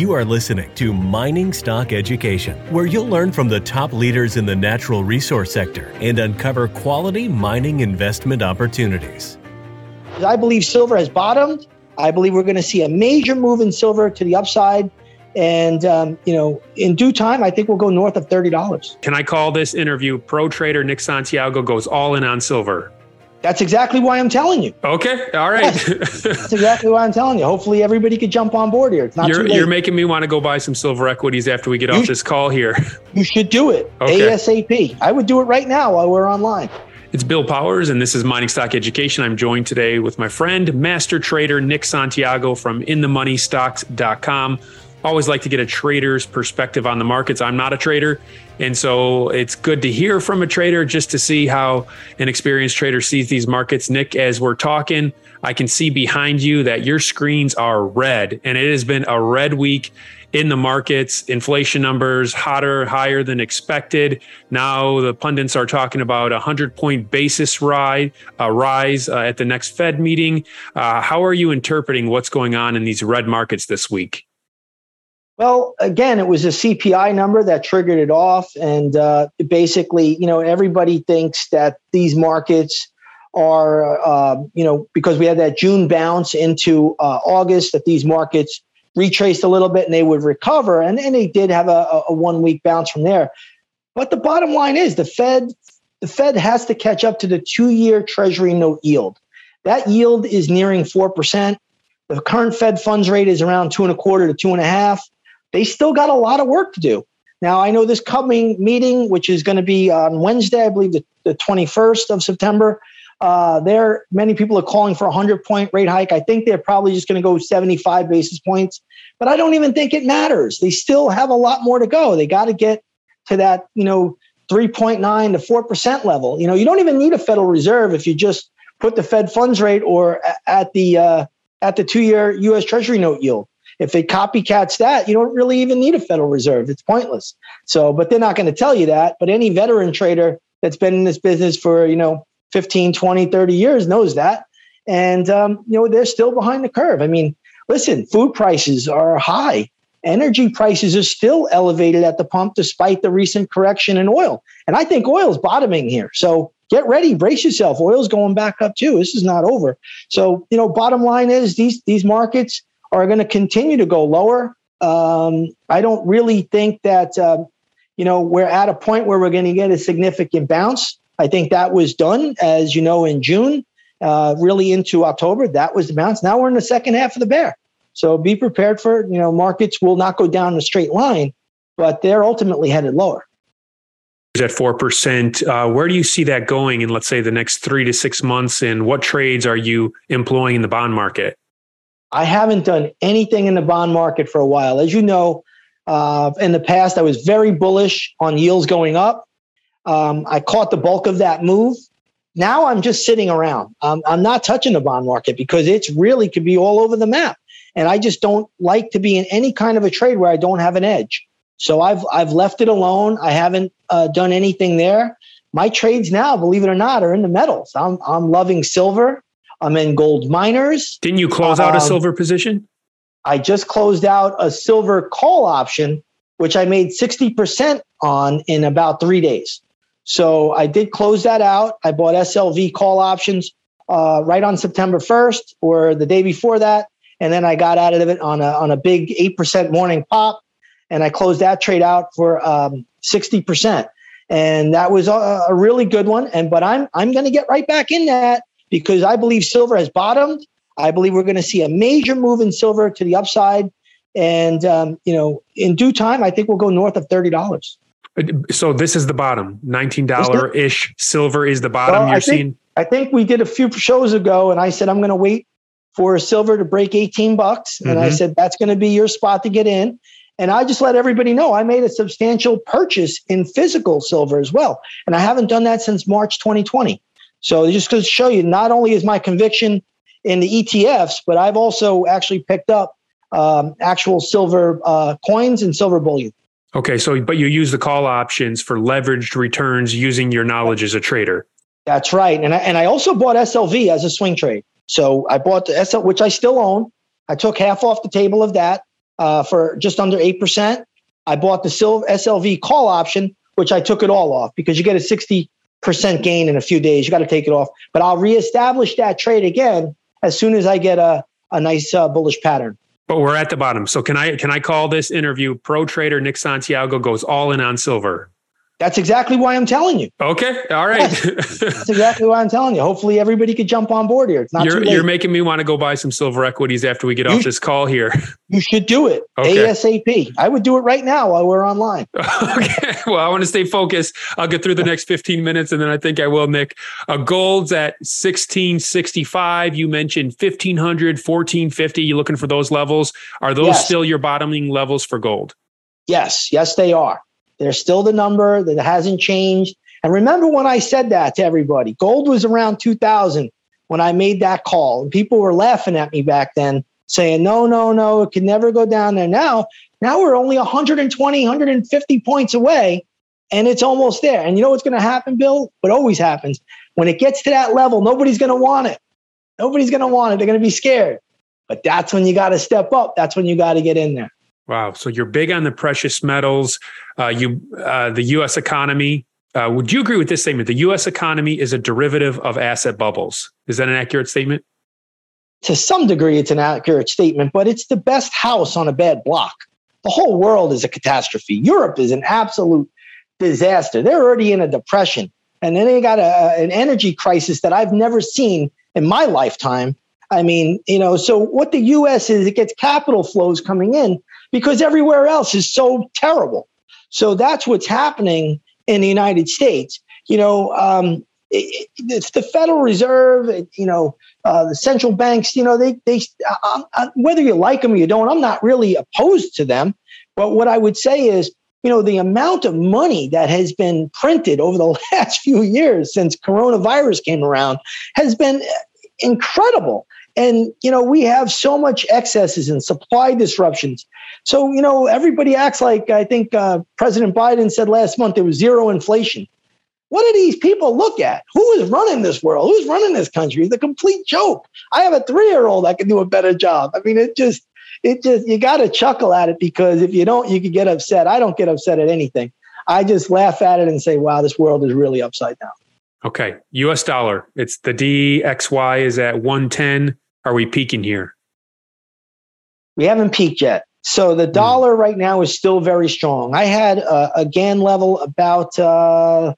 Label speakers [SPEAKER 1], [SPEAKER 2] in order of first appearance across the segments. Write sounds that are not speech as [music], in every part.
[SPEAKER 1] You are listening to Mining Stock Education, where you'll learn from the top leaders in the natural resource sector and uncover quality mining investment opportunities.
[SPEAKER 2] I believe silver has bottomed. I believe we're going to see a major move in silver to the upside. And, um, you know, in due time, I think we'll go north of $30.
[SPEAKER 3] Can I call this interview Pro Trader Nick Santiago goes all in on silver?
[SPEAKER 2] That's exactly why I'm telling you.
[SPEAKER 3] Okay. All right.
[SPEAKER 2] Yes, that's exactly why I'm telling you. Hopefully, everybody could jump on board here. It's not
[SPEAKER 3] you're. You're making me want to go buy some silver equities after we get
[SPEAKER 2] You
[SPEAKER 3] off this call here. [laughs]
[SPEAKER 2] You should do it
[SPEAKER 3] Okay.
[SPEAKER 2] ASAP. I would do it right now while we're online.
[SPEAKER 3] It's Bill Powers, and this is Mining Stock Education. I'm joined today with my friend, master trader Nick Santiago from InTheMoneyStocks.com. Always like to get a trader's perspective on the markets. I'm not a trader, and so it's good to hear from a trader just to see how an experienced trader sees these markets. Nick, as we're talking, I can see behind you that your screens are red, and it has been a red week in the markets. Inflation numbers hotter, higher than expected. Now the pundits are talking about a hundred point basis rise, uh, rise uh, at the next Fed meeting. Uh, how are you interpreting what's going on in these red markets this week?
[SPEAKER 2] Well, again, it was a CPI number that triggered it off. And uh, basically, you know, everybody thinks that these markets are, uh, you know, because we had that June bounce into uh, August, that these markets retraced a little bit and they would recover. And, and they did have a, a- one week bounce from there. But the bottom line is the Fed, the Fed has to catch up to the two year Treasury note yield. That yield is nearing 4%. The current Fed funds rate is around two and a quarter to two and a half they still got a lot of work to do. Now, I know this coming meeting, which is going to be on Wednesday, I believe the, the 21st of September, uh, there many people are calling for a 100 point rate hike. I think they're probably just going to go 75 basis points, but I don't even think it matters. They still have a lot more to go. They got to get to that, you know, 3.9 to 4% level. You know, you don't even need a Federal Reserve if you just put the Fed funds rate or at the uh, at the two year US Treasury note yield if it copycats that, you don't really even need a Federal Reserve. It's pointless. So, but they're not going to tell you that. But any veteran trader that's been in this business for, you know, 15, 20, 30 years knows that. And, um, you know, they're still behind the curve. I mean, listen, food prices are high. Energy prices are still elevated at the pump despite the recent correction in oil. And I think oil's bottoming here. So get ready, brace yourself. Oil's going back up too. This is not over. So, you know, bottom line is these these markets are going to continue to go lower. Um, I don't really think that um, you know we're at a point where we're going to get a significant bounce. I think that was done, as you know, in June, uh, really into October. That was the bounce. Now we're in the second half of the bear. So be prepared for. You know, markets will not go down a straight line, but they're ultimately headed lower.
[SPEAKER 3] Is at 4%, uh, where do you see that going in, let's say, the next three to six months? And what trades are you employing in the bond market?
[SPEAKER 2] I haven't done anything in the bond market for a while. As you know, uh, in the past, I was very bullish on yields going up. Um, I caught the bulk of that move. Now I'm just sitting around. Um, I'm not touching the bond market because it's really could be all over the map. And I just don't like to be in any kind of a trade where I don't have an edge. So I've I've left it alone. I haven't uh, done anything there. My trades now, believe it or not, are in the metals. I'm I'm loving silver. I'm in gold miners.
[SPEAKER 3] Didn't you close out a
[SPEAKER 2] Um,
[SPEAKER 3] silver position?
[SPEAKER 2] I just closed out a silver call option, which I made 60% on in about three days. So I did close that out. I bought SLV call options uh, right on September 1st or the day before that. And then I got out of it on a, on a big 8% morning pop. And I closed that trade out for um, 60%. And that was a, a really good one. And but I'm I'm going to get right back in that because I believe silver has bottomed. I believe we're going to see a major move in silver to the upside. And, um, you know, in due time, I think we'll go north of $30.
[SPEAKER 3] So this is the bottom, $19 ish. Silver is the bottom
[SPEAKER 2] Well,
[SPEAKER 3] you're
[SPEAKER 2] I think-
[SPEAKER 3] seeing.
[SPEAKER 2] I think we did a few shows ago and I said, I'm going to wait for silver to break 18 bucks. And I
[SPEAKER 3] Mhm.
[SPEAKER 2] said, that's going to be your spot to get in. And I just let everybody know I made a substantial purchase in physical silver as well. And I haven't done that since March 2020. So just to show you, not only is my conviction in the ETFs, but I've also actually picked up um, actual silver uh, coins and silver bullion.
[SPEAKER 3] Okay, so but you use the call options for leveraged returns using your knowledge as a trader.
[SPEAKER 2] That's right. And I, and I also bought SLV as a swing trade. So I bought the SL, which I still own. I took half off the table of that uh, for just under 8%. I bought the SLV call option, which I took it all off because you get a 60% gain in a few days. You got to take it off. But I'll reestablish that trade again as soon as I get a, a nice uh, bullish pattern.
[SPEAKER 3] But we're at the bottom. So can I can I call this interview pro trader Nick Santiago goes all in on silver?
[SPEAKER 2] That's exactly why I'm telling you.
[SPEAKER 3] Okay. All right.
[SPEAKER 2] Yes. That's exactly why I'm telling you. Hopefully everybody could jump on board here. It's not
[SPEAKER 3] you're, you're making me want to go buy some silver equities after we get you off this call here.
[SPEAKER 2] You should do it [laughs] okay. ASAP. I would do it right now while we're online. [laughs]
[SPEAKER 3] okay. Well, I want to stay focused. I'll get through the next 15 minutes and then I think I will, Nick. Uh, gold's at 1665. You mentioned 1500, 1450. You looking for those levels? Are those yes. still your bottoming levels for gold?
[SPEAKER 2] Yes. Yes, they are. They're still the number that hasn't changed. And remember when I said that to everybody, gold was around 2000 when I made that call. And people were laughing at me back then, saying, no, no, no, it can never go down there. Now, now we're only 120, 150 points away, and it's almost there. And you know what's going to happen, Bill? What always happens when it gets to that level, nobody's going to want it. Nobody's going to want it. They're going to be scared. But that's when you got to step up. That's when you got to get in there.
[SPEAKER 3] Wow. So you're big on the precious metals. Uh, you, uh, the U.S. economy. Uh, would you agree with this statement? The U.S. economy is a derivative of asset bubbles. Is that an accurate statement?
[SPEAKER 2] To some degree, it's an accurate statement, but it's the best house on a bad block. The whole world is a catastrophe. Europe is an absolute disaster. They're already in a depression, and then they got a, an energy crisis that I've never seen in my lifetime. I mean, you know, so what the U.S. is, it gets capital flows coming in, because everywhere else is so terrible. So that's what's happening in the United States. You know, um, it, it's the Federal Reserve, you know, uh, the central banks, you know, they, they, uh, uh, whether you like them or you don't, I'm not really opposed to them. But what I would say is, you know, the amount of money that has been printed over the [laughs] last few years since coronavirus came around has been incredible. And, you know, we have so much excesses and supply disruptions. So, you know, everybody acts like I think uh, President Biden said last month there was zero inflation. What do these people look at? Who is running this world? Who's running this country? It's a complete joke. I have a three year old that can do a better job. I mean, it just, it just, you got to chuckle at it because if you don't, you could get upset. I don't get upset at anything. I just laugh at it and say, wow, this world is really upside down.
[SPEAKER 3] Okay. US dollar. It's the DXY is at 110. Are we peaking here?
[SPEAKER 2] We haven't peaked yet. So the hmm. dollar right now is still very strong. I had a, a Gann level about, uh,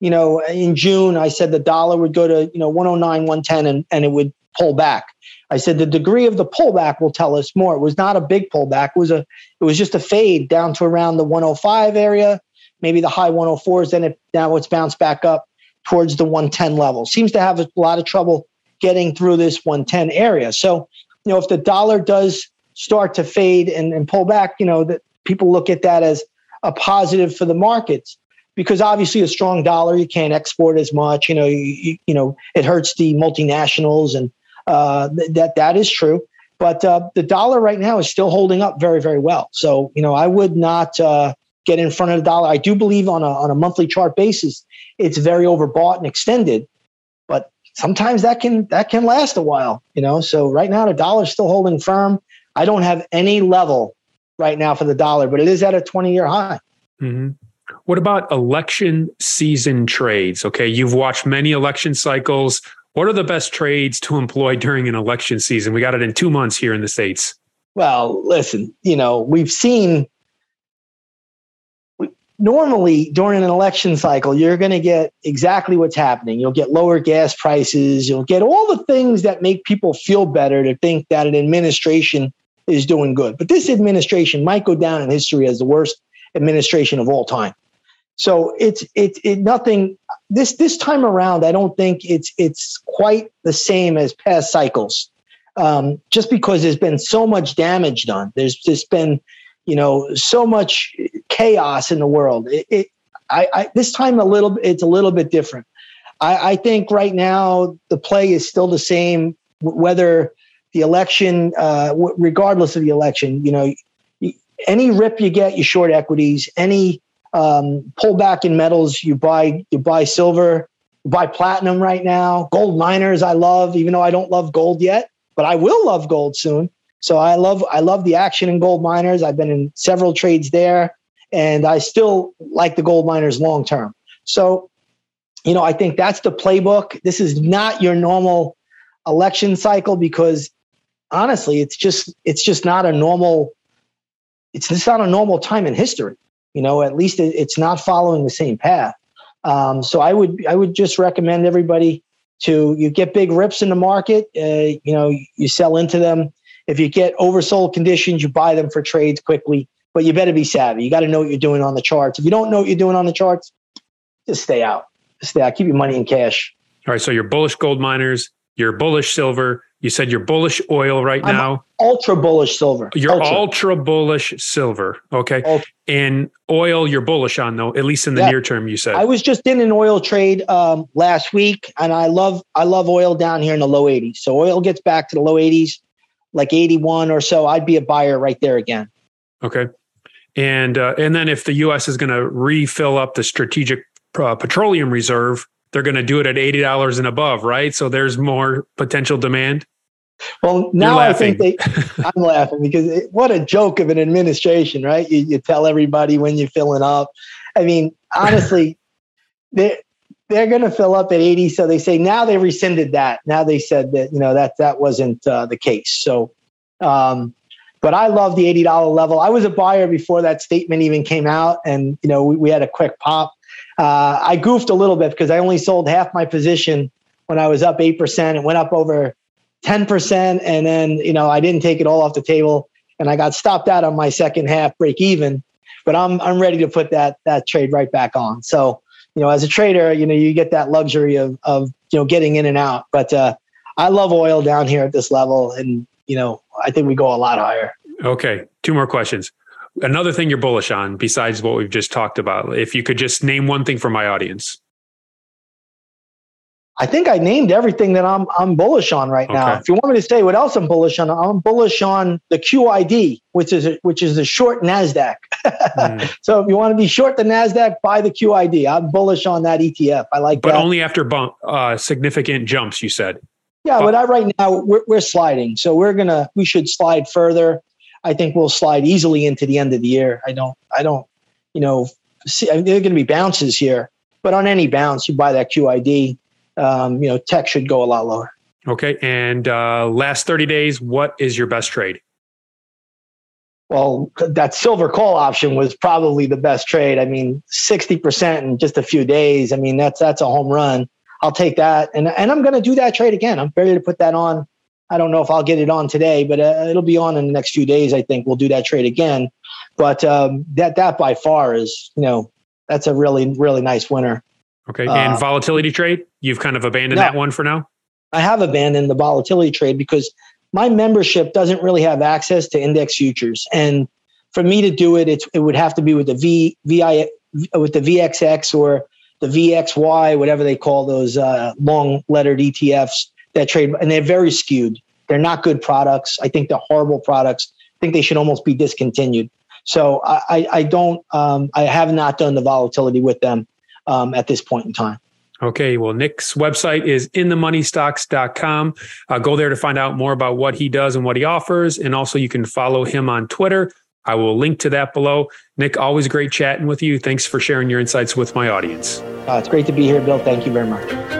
[SPEAKER 2] you know, in June, I said the dollar would go to, you know, 109, 110 and, and it would pull back. I said the degree of the pullback will tell us more. It was not a big pullback. It was a, it was just a fade down to around the 105 area, maybe the high 104s. Then it, now it's bounced back up towards the 110 level. Seems to have a lot of trouble getting through this 110 area. So, you know, if the dollar does start to fade and, and pull back, you know, that people look at that as a positive for the markets because obviously a strong dollar, you can't export as much, you know, you, you know, it hurts the multinationals and uh, th- that, that is true. But uh, the dollar right now is still holding up very, very well. So, you know, I would not uh, get in front of the dollar. I do believe on a, on a monthly chart basis, it's very overbought and extended sometimes that can that can last a while, you know. So right now the dollar's still holding firm. I don't have any level right now for the dollar, but it is at a 20 year high.
[SPEAKER 3] Mm-hmm. What about election season trades? Okay, you've watched many election cycles. What are the best trades to employ during an election season? We got it in two months here in the States.
[SPEAKER 2] Well, listen, you know, we've seen normally during an election cycle, you're going to get exactly what's happening. You'll get lower gas prices. You'll get all the things that make people feel better to think that an administration is doing good. But this administration might go down in history as the worst administration of all time. So it's it's it, nothing. This this time around, I don't think it's it's quite the same as past cycles. Um, just because there's been so much damage done, there's just been you know so much chaos in the world. It, it I, I, this time a little it's a little bit different. I, I think right now the play is still the same, whether the election, uh, regardless of the election, you know, any rip you get, you short equities. Any um, pullback in metals, you buy you buy silver, you buy platinum right now. Gold miners, I love, even though I don't love gold yet, but I will love gold soon. So I love I love the action in gold miners. I've been in several trades there, and I still like the gold miners long term. So, you know, I think that's the playbook. This is not your normal election cycle because honestly, it's just it's just not a normal it's just not a normal time in history. You know, at least it's not following the same path. Um, so I would I would just recommend everybody to you get big rips in the market. Uh, you know, you sell into them. If you get oversold conditions, you buy them for trades quickly. But you better be savvy. You got to know what you're doing on the charts. If you don't know what you're doing on the charts, just stay out. Just stay out. Keep your money in cash.
[SPEAKER 3] All right. So you're bullish gold miners. You're bullish silver. You said you're bullish oil right
[SPEAKER 2] I'm
[SPEAKER 3] now.
[SPEAKER 2] Ultra bullish silver.
[SPEAKER 3] You're ultra,
[SPEAKER 2] ultra.
[SPEAKER 3] bullish silver. Okay.
[SPEAKER 2] Ultra.
[SPEAKER 3] And oil, you're bullish on though, at least in the
[SPEAKER 2] Yeah.
[SPEAKER 3] near term. You said.
[SPEAKER 2] I was just in an oil trade um, last week, and I love I love oil down here in the low 80s. So oil gets back to the low 80s, like 81 or so. I'd be a buyer right there again.
[SPEAKER 3] Okay. And uh, and then if the U.S. is going to refill up the strategic uh, petroleum reserve, they're going to do it at eighty dollars and above, right? So there's more potential demand.
[SPEAKER 2] Well, now I think they. [laughs] I'm laughing because it, what a joke of an administration, right? You, you tell everybody when you're filling up. I mean, honestly, [laughs] they they're going to fill up at 80. So they say now they rescinded that. Now they said that you know that that wasn't uh, the case. So, um, but I love the eighty dollar level. I was a buyer before that statement even came out, and you know we, we had a quick pop. Uh, I goofed a little bit because I only sold half my position when I was up eight percent. It went up over ten percent, and then you know I didn't take it all off the table, and I got stopped out on my second half break even. But I'm I'm ready to put that that trade right back on. So you know, as a trader, you know you get that luxury of of you know getting in and out. But uh, I love oil down here at this level, and you know I think we go a lot higher.
[SPEAKER 3] Okay. Two more questions. Another thing you're bullish on besides what we've just talked about. If you could just name one thing for my audience.
[SPEAKER 2] I think I named everything that I'm I'm bullish on right now. If you want me to say what else I'm bullish on, I'm bullish on the QID, which is a, which is a short Nasdaq.
[SPEAKER 3] Mm. [laughs]
[SPEAKER 2] so if you want to be short the Nasdaq, buy the QID. I'm bullish on that ETF. I like
[SPEAKER 3] But
[SPEAKER 2] that.
[SPEAKER 3] only after bump, uh, significant jumps, you said.
[SPEAKER 2] Yeah, but I, right now we're we're sliding, so we're gonna we should slide further. I think we'll slide easily into the end of the year. I don't I don't you know see I mean, there are going to be bounces here, but on any bounce you buy that QID. Um, you know, tech should go a lot lower.
[SPEAKER 3] Okay. And uh, last 30 days, what is your best trade?
[SPEAKER 2] Well, that silver call option was probably the best trade. I mean, 60% in just a few days. I mean, that's that's a home run. I'll take that. And and I'm going to do that trade again. I'm ready to put that on. I don't know if I'll get it on today, but uh, it'll be on in the next few days. I think we'll do that trade again. But um, that that by far is, you know, that's a really really nice winner.
[SPEAKER 3] Okay.
[SPEAKER 2] Uh,
[SPEAKER 3] and volatility trade, you've kind of abandoned
[SPEAKER 2] no.
[SPEAKER 3] that one for now?
[SPEAKER 2] I have abandoned the volatility trade because my membership doesn't really have access to index futures, and for me to do it, it's, it would have to be with the V VI with the VXX or the VXY, whatever they call those uh, long lettered ETFs that trade, and they're very skewed. They're not good products. I think they're horrible products. I think they should almost be discontinued. So I, I, don't, um, I have not done the volatility with them um, at this point in time.
[SPEAKER 3] Okay. Well, Nick's website is inthemoneystocks.com. Uh, go there to find out more about what he does and what he offers. And also, you can follow him on Twitter. I will link to that below. Nick, always great chatting with you. Thanks for sharing your insights with my audience.
[SPEAKER 2] Uh, it's great to be here, Bill. Thank you very much.